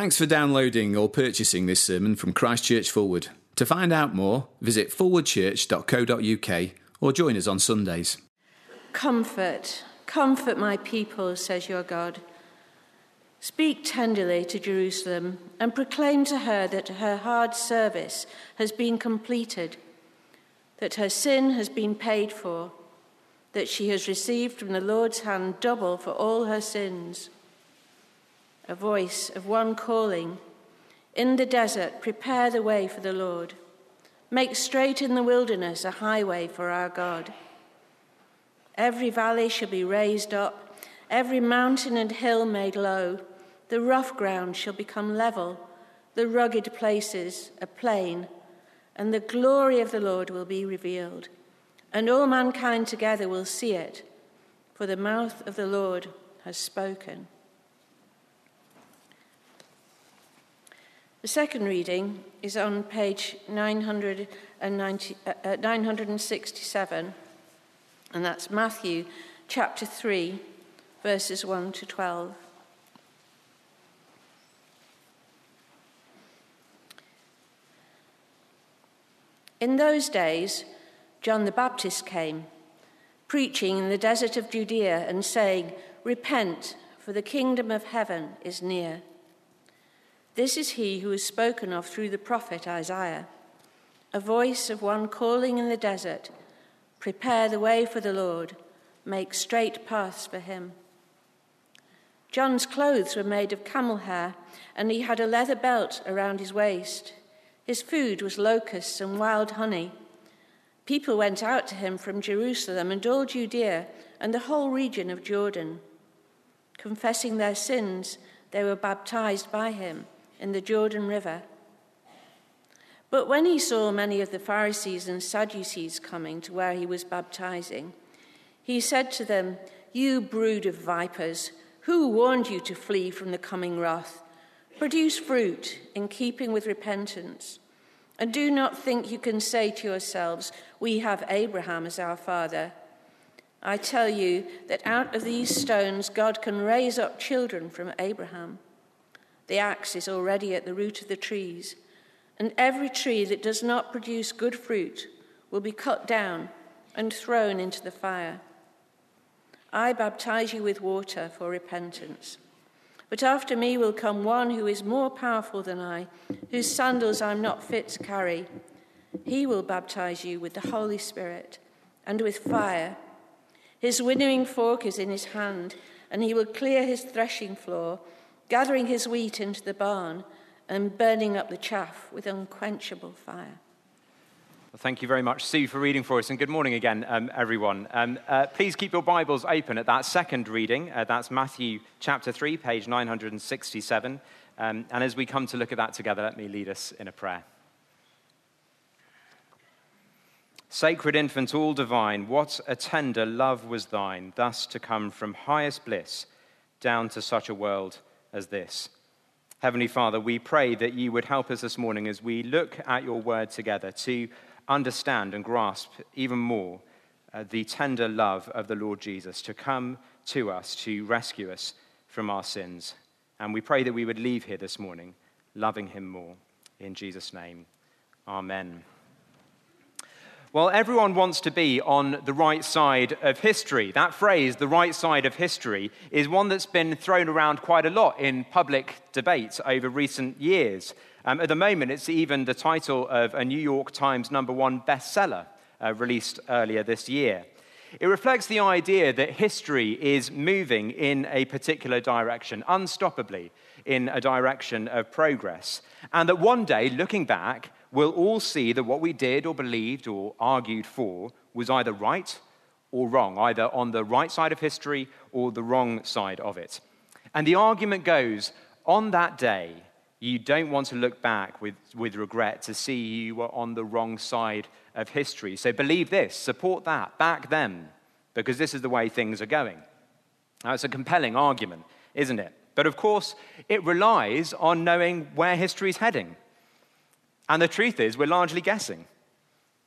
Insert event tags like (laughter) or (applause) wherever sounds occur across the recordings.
Thanks for downloading or purchasing this sermon from Christchurch Forward. To find out more, visit forwardchurch.co.uk or join us on Sundays. Comfort, comfort my people, says your God. Speak tenderly to Jerusalem and proclaim to her that her hard service has been completed, that her sin has been paid for, that she has received from the Lord's hand double for all her sins a voice of one calling, In the desert, prepare the way for the Lord. Make straight in the wilderness a highway for our God. Every valley shall be raised up, every mountain and hill made low. The rough ground shall become level, the rugged places a plain, and the glory of the Lord will be revealed. And all mankind together will see it, for the mouth of the Lord has spoken. The second reading is on page 990, uh, uh, 967, and that's Matthew chapter 3, verses 1 to 12. In those days, John the Baptist came, preaching in the desert of Judea and saying, Repent, for the kingdom of heaven is near. This is he who is spoken of through the prophet Isaiah, a voice of one calling in the desert, Prepare the way for the Lord, make straight paths for him. John's clothes were made of camel hair, and he had a leather belt around his waist. His food was locusts and wild honey. People went out to him from Jerusalem and all Judea and the whole region of Jordan. Confessing their sins, they were baptized by him in the Jordan River. But when he saw many of the Pharisees and Sadducees coming to where he was baptizing, he said to them, You brood of vipers, who warned you to flee from the coming wrath? Produce fruit in keeping with repentance. And do not think you can say to yourselves, We have Abraham as our father. I tell you that out of these stones God can raise up children from Abraham. The axe is already at the root of the trees, and every tree that does not produce good fruit will be cut down and thrown into the fire. I baptize you with water for repentance. But after me will come one who is more powerful than I, whose sandals I'm not fit to carry. He will baptize you with the Holy Spirit and with fire. His winnowing fork is in his hand, and he will clear his threshing floor gathering his wheat into the barn and burning up the chaff with unquenchable fire. Well, thank you very much, Sue, for reading for us, and good morning again, um, everyone. Um, uh, please keep your Bibles open at that second reading. Uh, that's Matthew chapter 3, page 967. Um, and as we come to look at that together, let me lead us in a prayer. Sacred infant, all divine, what a tender love was thine, thus to come from highest bliss down to such a world as this. Heavenly Father, we pray that you would help us this morning as we look at your word together to understand and grasp even more uh, the tender love of the Lord Jesus to come to us to rescue us from our sins. And we pray that we would leave here this morning loving him more. In Jesus' name, amen. Well, everyone wants to be on the right side of history. That phrase, the right side of history, is one that's been thrown around quite a lot in public debate over recent years. Um, at the moment, it's even the title of a New York Times number one bestseller uh, released earlier this year. It reflects the idea that history is moving in a particular direction, unstoppably in a direction of progress. And that one day, looking back, we'll all see that what we did or believed or argued for was either right or wrong, either on the right side of history or the wrong side of it. And the argument goes on that day, you don't want to look back with, with regret to see you were on the wrong side of history. So believe this, support that, back them, because this is the way things are going. Now, it's a compelling argument, isn't it? But of course, it relies on knowing where history is heading. And the truth is, we're largely guessing.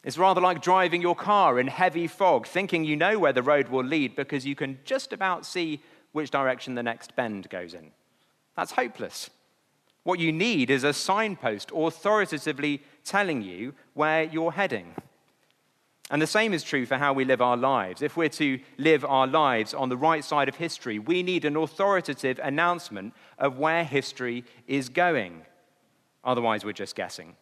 It's rather like driving your car in heavy fog, thinking you know where the road will lead because you can just about see which direction the next bend goes in. That's hopeless. What you need is a signpost authoritatively telling you where you're heading. And the same is true for how we live our lives. If we're to live our lives on the right side of history, we need an authoritative announcement of where history is going. Otherwise, we're just guessing.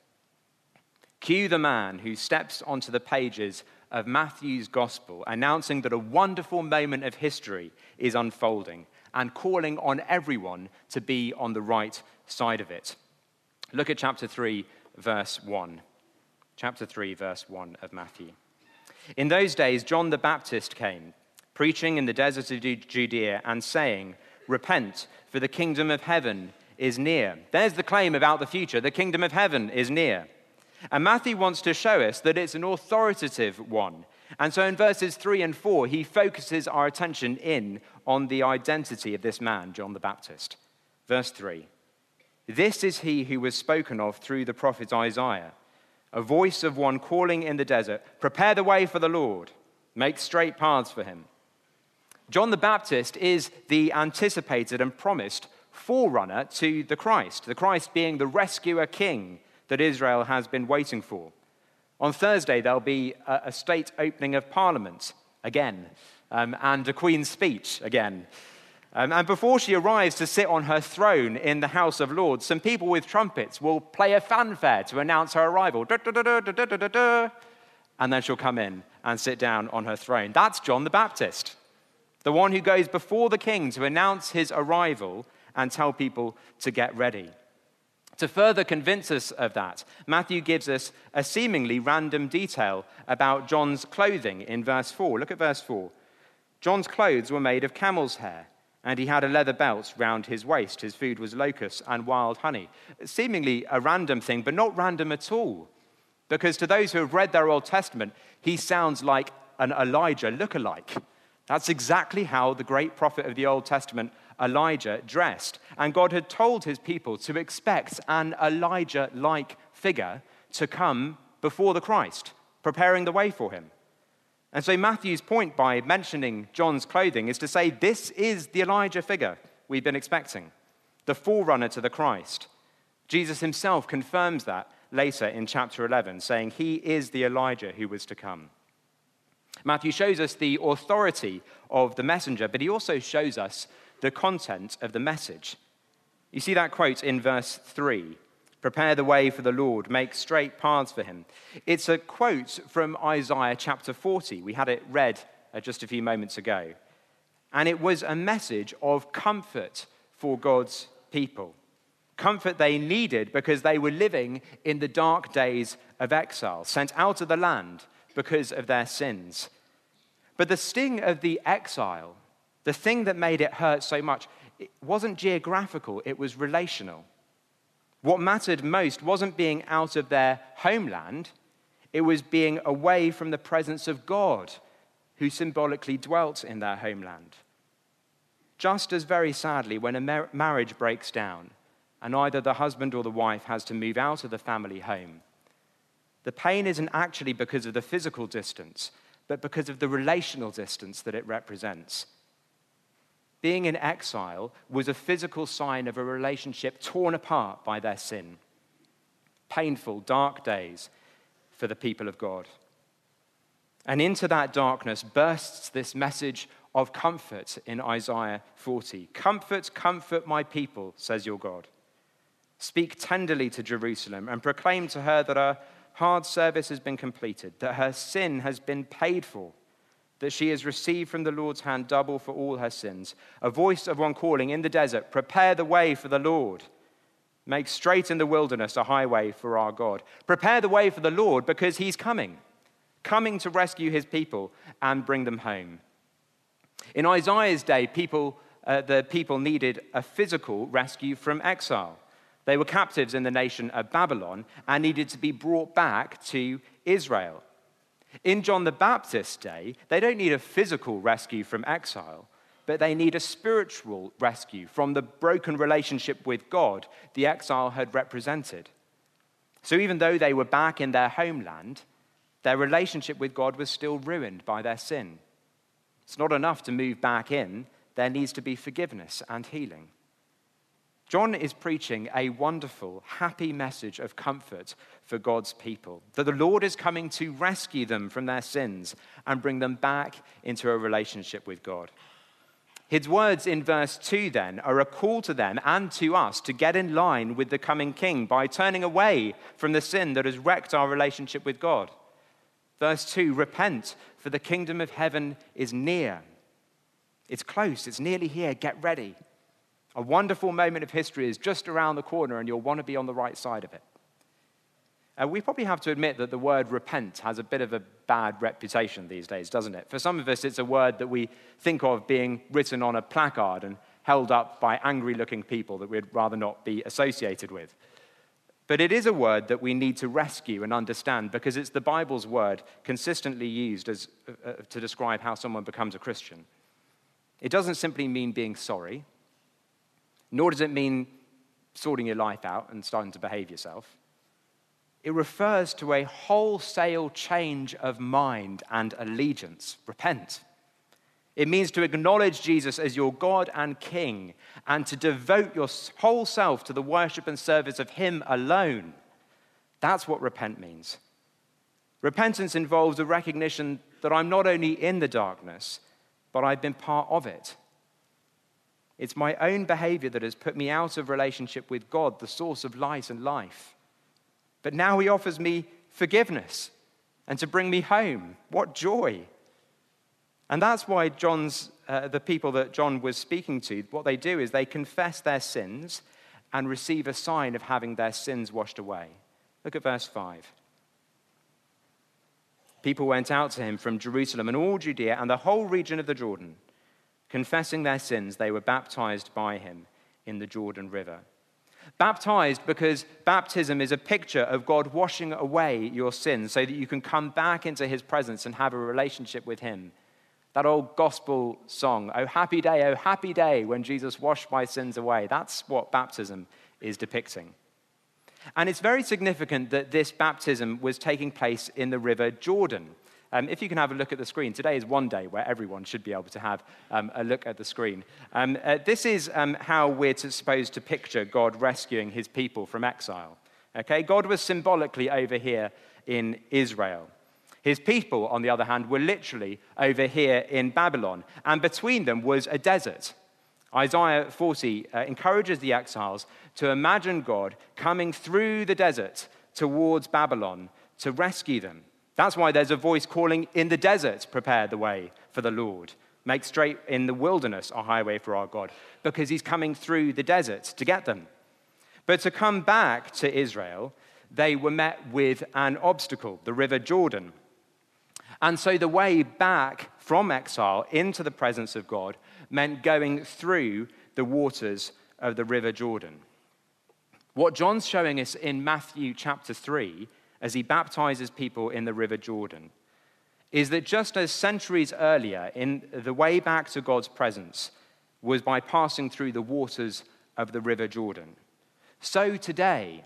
Cue the man who steps onto the pages of Matthew's gospel, announcing that a wonderful moment of history is unfolding and calling on everyone to be on the right side of it. Look at chapter 3, verse 1. Chapter 3, verse 1 of Matthew. In those days, John the Baptist came, preaching in the desert of Judea and saying, Repent, for the kingdom of heaven is near. There's the claim about the future the kingdom of heaven is near. And Matthew wants to show us that it's an authoritative one. And so in verses 3 and 4, he focuses our attention in on the identity of this man, John the Baptist. Verse 3 This is he who was spoken of through the prophet Isaiah a voice of one calling in the desert, Prepare the way for the Lord, make straight paths for him. John the Baptist is the anticipated and promised forerunner to the Christ, the Christ being the rescuer king that Israel has been waiting for. On Thursday, there'll be a, state opening of Parliament again, um, and a Queen's speech again. Um, and before she arrives to sit on her throne in the House of Lords, some people with trumpets will play a fanfare to announce her arrival. and then she'll come in and sit down on her throne. That's John the Baptist, the one who goes before the king to announce his arrival and tell people to get ready. To further convince us of that, Matthew gives us a seemingly random detail about John's clothing in verse 4. Look at verse 4. John's clothes were made of camel's hair and he had a leather belt round his waist. His food was locusts and wild honey. Seemingly a random thing, but not random at all. Because to those who have read their Old Testament, he sounds like an Elijah look-alike. That's exactly how the great prophet of the Old Testament, Elijah, dressed. And God had told his people to expect an Elijah like figure to come before the Christ, preparing the way for him. And so Matthew's point by mentioning John's clothing is to say this is the Elijah figure we've been expecting, the forerunner to the Christ. Jesus himself confirms that later in chapter 11, saying he is the Elijah who was to come. Matthew shows us the authority of the messenger, but he also shows us the content of the message. You see that quote in verse 3 Prepare the way for the Lord, make straight paths for him. It's a quote from Isaiah chapter 40. We had it read uh, just a few moments ago. And it was a message of comfort for God's people. Comfort they needed because they were living in the dark days of exile, sent out of the land because of their sins. But the sting of the exile, the thing that made it hurt so much, it wasn't geographical, it was relational. What mattered most wasn't being out of their homeland, it was being away from the presence of God, who symbolically dwelt in their homeland. Just as very sadly, when a mar- marriage breaks down and either the husband or the wife has to move out of the family home, the pain isn't actually because of the physical distance, but because of the relational distance that it represents being in exile was a physical sign of a relationship torn apart by their sin. Painful, dark days for the people of God. And into that darkness bursts this message of comfort in Isaiah 40. Comfort, comfort my people, says your God. Speak tenderly to Jerusalem and proclaim to her that her hard service has been completed, that her sin has been paid for that she has received from the Lord's hand double for all her sins. A voice of one calling in the desert, Prepare the way for the Lord. Make straight in the wilderness a highway for our God. Prepare the way for the Lord because he's coming, coming to rescue his people and bring them home. In Isaiah's day, people, uh, the people needed a physical rescue from exile. They were captives in the nation of Babylon and needed to be brought back to Israel. In John the Baptist's day, they don't need a physical rescue from exile, but they need a spiritual rescue from the broken relationship with God the exile had represented. So even though they were back in their homeland, their relationship with God was still ruined by their sin. It's not enough to move back in, there needs to be forgiveness and healing. John is preaching a wonderful, happy message of comfort for God's people. That the Lord is coming to rescue them from their sins and bring them back into a relationship with God. His words in verse 2 then are a call to them and to us to get in line with the coming king by turning away from the sin that has wrecked our relationship with God. Verse 2 Repent, for the kingdom of heaven is near. It's close, it's nearly here. Get ready. A wonderful moment of history is just around the corner, and you'll want to be on the right side of it. Uh, we probably have to admit that the word repent has a bit of a bad reputation these days, doesn't it? For some of us, it's a word that we think of being written on a placard and held up by angry looking people that we'd rather not be associated with. But it is a word that we need to rescue and understand because it's the Bible's word consistently used as, uh, uh to describe how someone becomes a Christian. It doesn't simply mean being sorry, nor does it mean sorting your life out and starting to behave yourself. It refers to a wholesale change of mind and allegiance. Repent. It means to acknowledge Jesus as your God and King and to devote your whole self to the worship and service of Him alone. That's what repent means. Repentance involves a recognition that I'm not only in the darkness, but I've been part of it. It's my own behavior that has put me out of relationship with God, the source of light and life. But now he offers me forgiveness and to bring me home. What joy! And that's why John's, uh, the people that John was speaking to, what they do is they confess their sins and receive a sign of having their sins washed away. Look at verse 5. People went out to him from Jerusalem and all Judea and the whole region of the Jordan Confessing their sins, they were baptized by him in the Jordan River. Baptized because baptism is a picture of God washing away your sins so that you can come back into his presence and have a relationship with him. That old gospel song, Oh, happy day, oh, happy day, when Jesus washed my sins away. That's what baptism is depicting. And it's very significant that this baptism was taking place in the river Jordan. Um, if you can have a look at the screen, today is one day where everyone should be able to have um, a look at the screen. Um, uh, this is um, how we're supposed to picture God rescuing his people from exile. Okay, God was symbolically over here in Israel. His people, on the other hand, were literally over here in Babylon, and between them was a desert. Isaiah 40 uh, encourages the exiles to imagine God coming through the desert towards Babylon to rescue them. That's why there's a voice calling in the desert, prepare the way for the Lord. Make straight in the wilderness a highway for our God, because he's coming through the desert to get them. But to come back to Israel, they were met with an obstacle, the River Jordan. And so the way back from exile into the presence of God meant going through the waters of the River Jordan. What John's showing us in Matthew chapter 3 as he baptizes people in the River Jordan is that just as centuries earlier, in the way back to God's presence was by passing through the waters of the River Jordan, so today,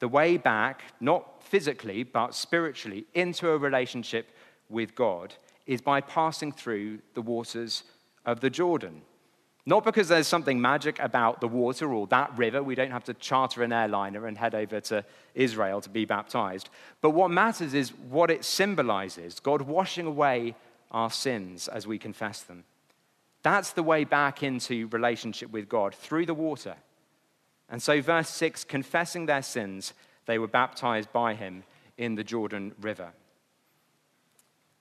the way back, not physically, but spiritually, into a relationship with God is by passing through the waters of the Jordan. Not because there's something magic about the water or that river. We don't have to charter an airliner and head over to Israel to be baptized. But what matters is what it symbolizes God washing away our sins as we confess them. That's the way back into relationship with God through the water. And so, verse 6 confessing their sins, they were baptized by him in the Jordan River.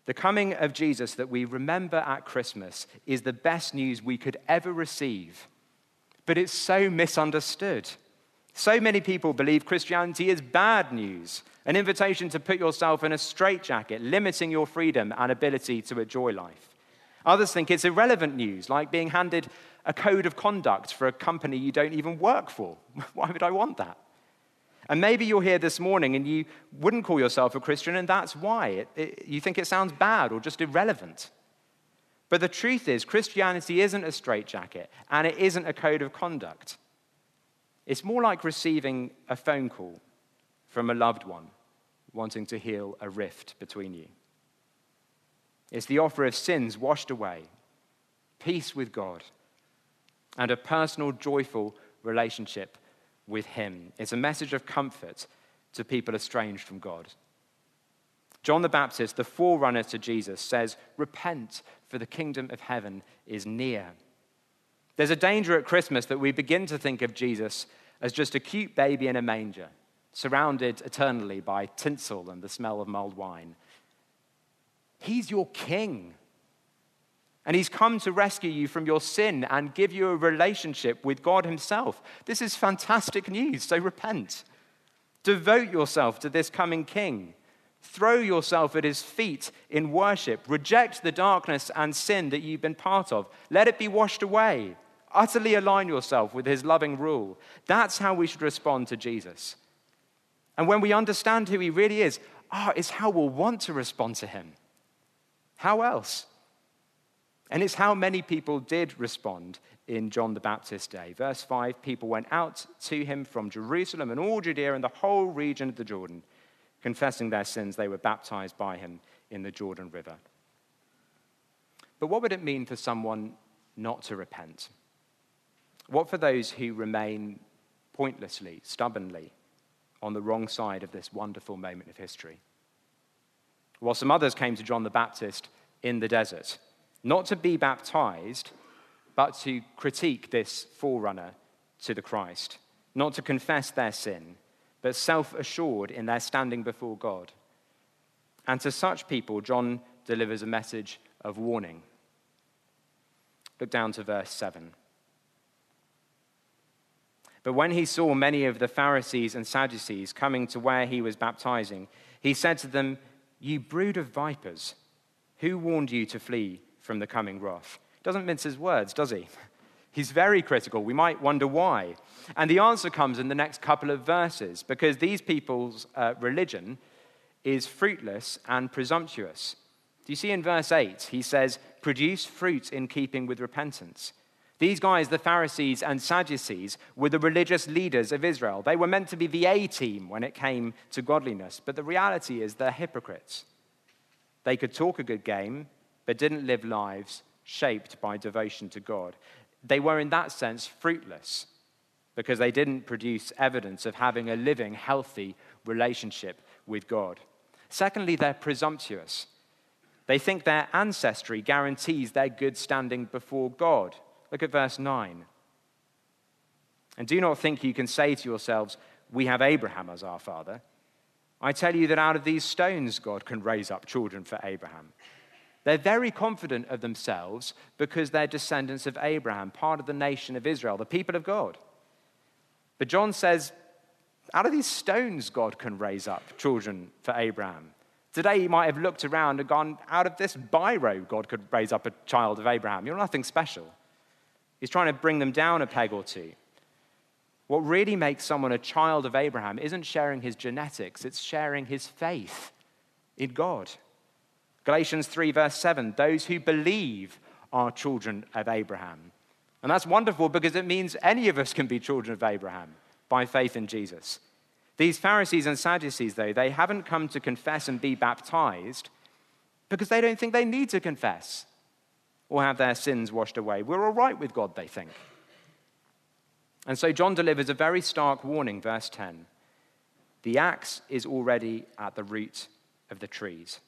The coming of Jesus that we remember at Christmas is the best news we could ever receive, but it's so misunderstood. So many people believe Christianity is bad news, an invitation to put yourself in a straitjacket, limiting your freedom and ability to enjoy life. Others think it's irrelevant news, like being handed a code of conduct for a company you don't even work for. (laughs) Why would I want that? And maybe you're here this morning and you wouldn't call yourself a Christian, and that's why. It, it, you think it sounds bad or just irrelevant. But the truth is, Christianity isn't a straitjacket, and it isn't a code of conduct. It's more like receiving a phone call from a loved one wanting to heal a rift between you. It's the offer of sins washed away, peace with God, and a personal, joyful relationship with Him. It's a message of comfort to people estranged from God. John the Baptist, the forerunner to Jesus, says, Repent, for the kingdom of heaven is near. There's a danger at Christmas that we begin to think of Jesus as just a cute baby in a manger, surrounded eternally by tinsel and the smell of mulled wine. He's your king. And he's come to rescue you from your sin and give you a relationship with God himself. This is fantastic news, so repent. Devote yourself to this coming king. Throw yourself at his feet in worship. Reject the darkness and sin that you've been part of. Let it be washed away. Utterly align yourself with his loving rule. That's how we should respond to Jesus. And when we understand who he really is, ah, oh, it's how we'll want to respond to him. How else? And it's how many people did respond in John the Baptist's day. Verse 5 people went out to him from Jerusalem and all Judea and the whole region of the Jordan confessing their sins, they were baptized by him in the Jordan River. But what would it mean for someone not to repent? What for those who remain pointlessly, stubbornly on the wrong side of this wonderful moment of history? While some others came to John the Baptist in the desert, not to be baptized, but to critique this forerunner to the Christ, not to confess their sin, but self assured in their standing before God. And to such people, John delivers a message of warning. Look down to verse 7. But when he saw many of the Pharisees and Sadducees coming to where he was baptizing, he said to them, You brood of vipers, who warned you to flee from the coming wrath? Doesn't mince his words, does he? (laughs) He's very critical. We might wonder why. And the answer comes in the next couple of verses because these people's uh, religion is fruitless and presumptuous. Do you see in verse 8? He says, Produce fruit in keeping with repentance. These guys, the Pharisees and Sadducees, were the religious leaders of Israel. They were meant to be the A team when it came to godliness, but the reality is they're hypocrites. They could talk a good game, but didn't live lives shaped by devotion to God they were in that sense fruitless because they didn't produce evidence of having a living, healthy relationship with God. Secondly, they're presumptuous. They think their ancestry guarantees their good standing before God. Look at verse 9. And do not think you can say to yourselves, We have Abraham as our father. I tell you that out of these stones God can raise up children for Abraham. They're very confident of themselves because they're descendants of Abraham, part of the nation of Israel, the people of God. But John says, out of these stones, God can raise up children for Abraham. Today, you might have looked around and gone, out of this biro, God could raise up a child of Abraham. You're nothing special. He's trying to bring them down a peg or two. What really makes someone a child of Abraham isn't sharing his genetics, it's sharing his faith in God. Galatians 3, verse 7 those who believe are children of Abraham. And that's wonderful because it means any of us can be children of Abraham by faith in Jesus. These Pharisees and Sadducees, though, they haven't come to confess and be baptized because they don't think they need to confess or have their sins washed away. We're all right with God, they think. And so John delivers a very stark warning, verse 10. The axe is already at the root of the trees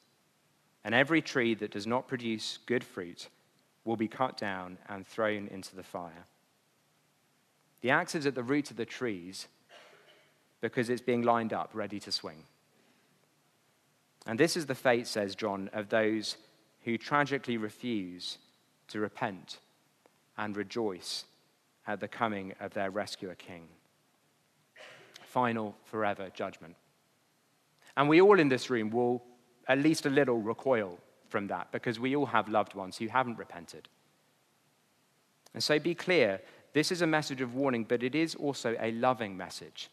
and every tree that does not produce good fruit will be cut down and thrown into the fire. The axe is at the root of the trees because it's being lined up, ready to swing. And this is the fate, says John, of those who tragically refuse to repent and rejoice at the coming of their rescuer king. Final, forever judgment. And we all in this room will at least a little recoil from that because we all have loved ones who haven't repented. And so be clear this is a message of warning, but it is also a loving message.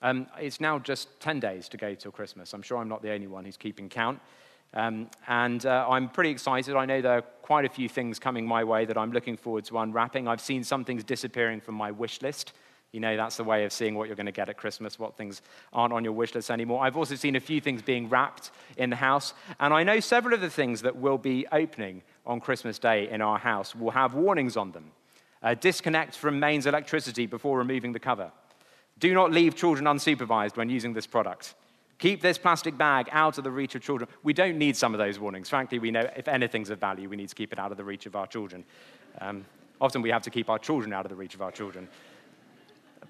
Um, it's now just 10 days to go till Christmas. I'm sure I'm not the only one who's keeping count. Um, and uh, I'm pretty excited. I know there are quite a few things coming my way that I'm looking forward to unwrapping. I've seen some things disappearing from my wish list. You know, that's the way of seeing what you're going to get at Christmas, what things aren't on your wish list anymore. I've also seen a few things being wrapped in the house, and I know several of the things that will be opening on Christmas Day in our house will have warnings on them. Uh, disconnect from mains electricity before removing the cover. Do not leave children unsupervised when using this product. Keep this plastic bag out of the reach of children. We don't need some of those warnings. Frankly, we know if anything's of value, we need to keep it out of the reach of our children. Um, often we have to keep our children out of the reach of our children.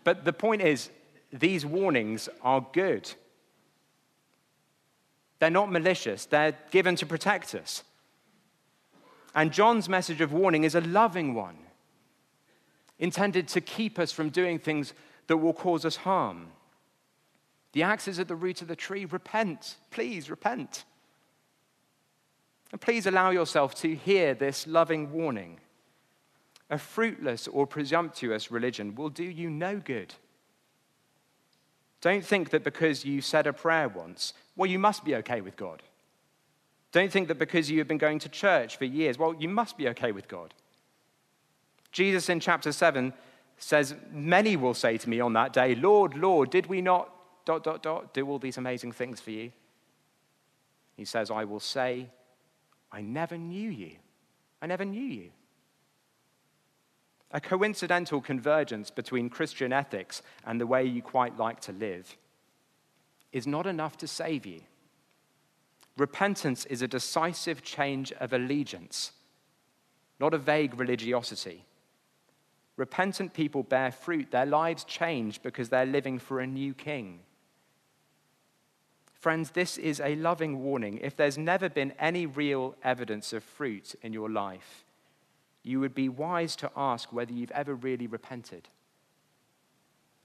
But the point is, these warnings are good. They're not malicious, they're given to protect us. And John's message of warning is a loving one, intended to keep us from doing things that will cause us harm. The axe is at the root of the tree. Repent. Please repent. And please allow yourself to hear this loving warning. A fruitless or presumptuous religion will do you no good. Don't think that because you said a prayer once, well, you must be okay with God. Don't think that because you have been going to church for years, well, you must be okay with God. Jesus in chapter 7 says, Many will say to me on that day, Lord, Lord, did we not dot, dot, dot, do all these amazing things for you? He says, I will say, I never knew you. I never knew you. A coincidental convergence between Christian ethics and the way you quite like to live is not enough to save you. Repentance is a decisive change of allegiance, not a vague religiosity. Repentant people bear fruit. Their lives change because they're living for a new king. Friends, this is a loving warning. If there's never been any real evidence of fruit in your life, you would be wise to ask whether you've ever really repented.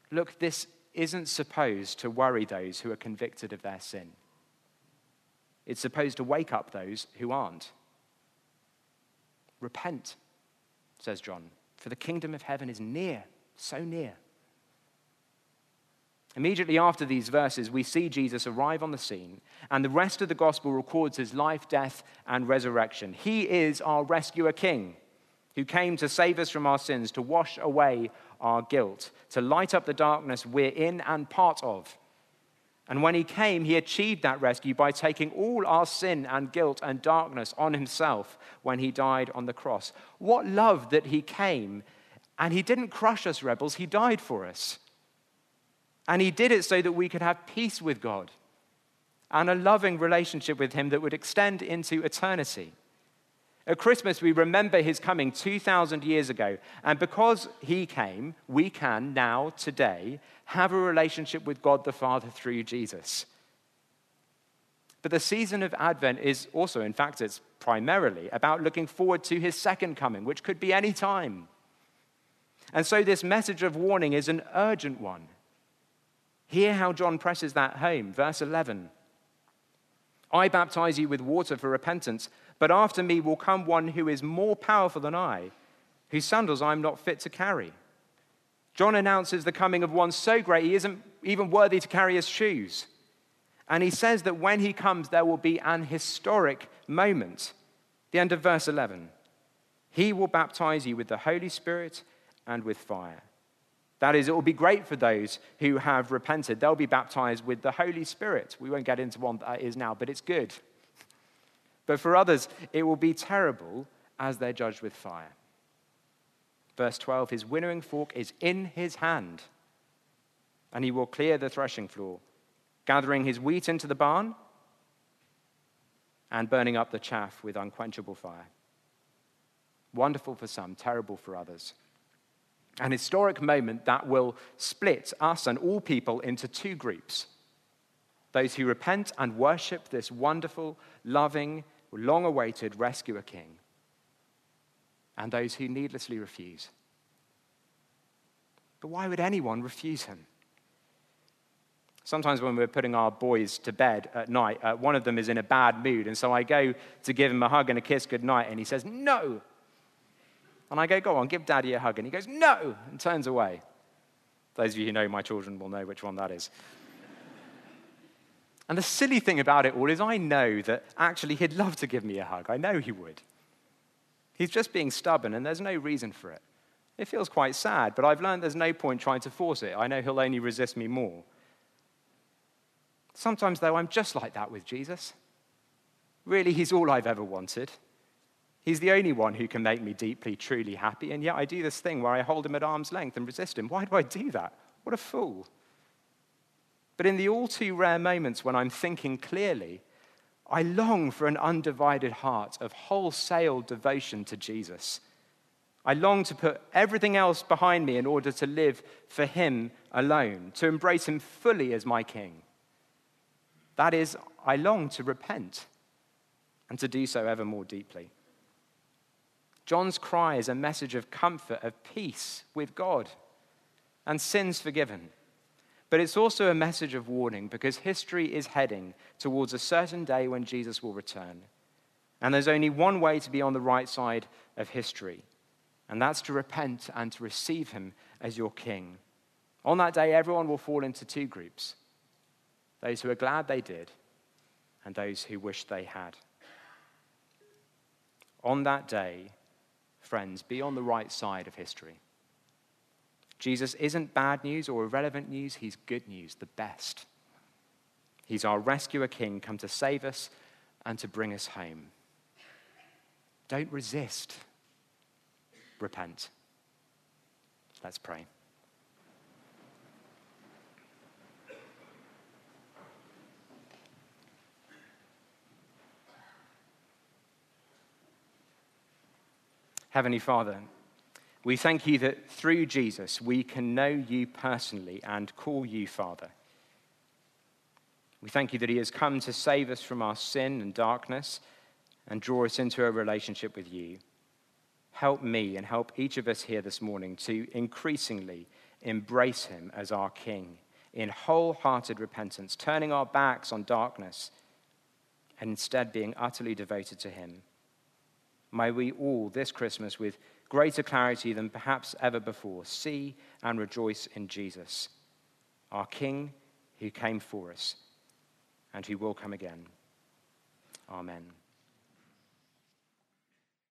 Look, this isn't supposed to worry those who are convicted of their sin. It's supposed to wake up those who aren't. Repent, says John, for the kingdom of heaven is near, so near. Immediately after these verses, we see Jesus arrive on the scene, and the rest of the gospel records his life, death, and resurrection. He is our rescuer king who came to save us from our sins, to wash away our guilt, to light up the darkness we're in and part of. And when he came, he achieved that rescue by taking all our sin and guilt and darkness on himself when he died on the cross. What love that he came and he didn't crush us, rebels, he died for us. And he did it so that we could have peace with God and a loving relationship with him that would extend into eternity. At Christmas, we remember his coming 2,000 years ago. And because he came, we can now, today, have a relationship with God the Father through Jesus. But the season of Advent is also, in fact, it's primarily about looking forward to his second coming, which could be any time. And so this message of warning is an urgent one. Hear how John presses that home. Verse 11 I baptize you with water for repentance but after me will come one who is more powerful than I, whose sandals I am not fit to carry. John announces the coming of one so great he isn't even worthy to carry his shoes. And he says that when he comes, there will be an historic moment. The end of verse 11. He will baptize you with the Holy Spirit and with fire. That is, it will be great for those who have repented. They'll be baptized with the Holy Spirit. We won't get into one that is now, but it's good. But for others, it will be terrible as they're judged with fire. Verse 12 His winnowing fork is in his hand, and he will clear the threshing floor, gathering his wheat into the barn and burning up the chaff with unquenchable fire. Wonderful for some, terrible for others. An historic moment that will split us and all people into two groups those who repent and worship this wonderful, loving, long awaited rescuer king, and those who needlessly refuse. But why would anyone refuse him? Sometimes when we're putting our boys to bed at night, uh, one of them is in a bad mood, and so I go to give him a hug and a kiss goodnight, and he says, No. And I go, Go on, give daddy a hug. And he goes, No, and turns away. Those of you who know my children will know which one that is. And the silly thing about it all is, I know that actually he'd love to give me a hug. I know he would. He's just being stubborn, and there's no reason for it. It feels quite sad, but I've learned there's no point trying to force it. I know he'll only resist me more. Sometimes, though, I'm just like that with Jesus. Really, he's all I've ever wanted. He's the only one who can make me deeply, truly happy, and yet I do this thing where I hold him at arm's length and resist him. Why do I do that? What a fool. But in the all too rare moments when I'm thinking clearly, I long for an undivided heart of wholesale devotion to Jesus. I long to put everything else behind me in order to live for Him alone, to embrace Him fully as my King. That is, I long to repent and to do so ever more deeply. John's cry is a message of comfort, of peace with God and sins forgiven. But it's also a message of warning because history is heading towards a certain day when Jesus will return. And there's only one way to be on the right side of history, and that's to repent and to receive him as your king. On that day, everyone will fall into two groups those who are glad they did, and those who wish they had. On that day, friends, be on the right side of history. Jesus isn't bad news or irrelevant news, he's good news, the best. He's our rescuer king, come to save us and to bring us home. Don't resist, repent. Let's pray. Heavenly Father, we thank you that through Jesus we can know you personally and call you Father. We thank you that he has come to save us from our sin and darkness and draw us into a relationship with you. Help me and help each of us here this morning to increasingly embrace him as our King in wholehearted repentance, turning our backs on darkness and instead being utterly devoted to him. May we all this Christmas, with greater clarity than perhaps ever before, see and rejoice in Jesus, our King who came for us and who will come again. Amen.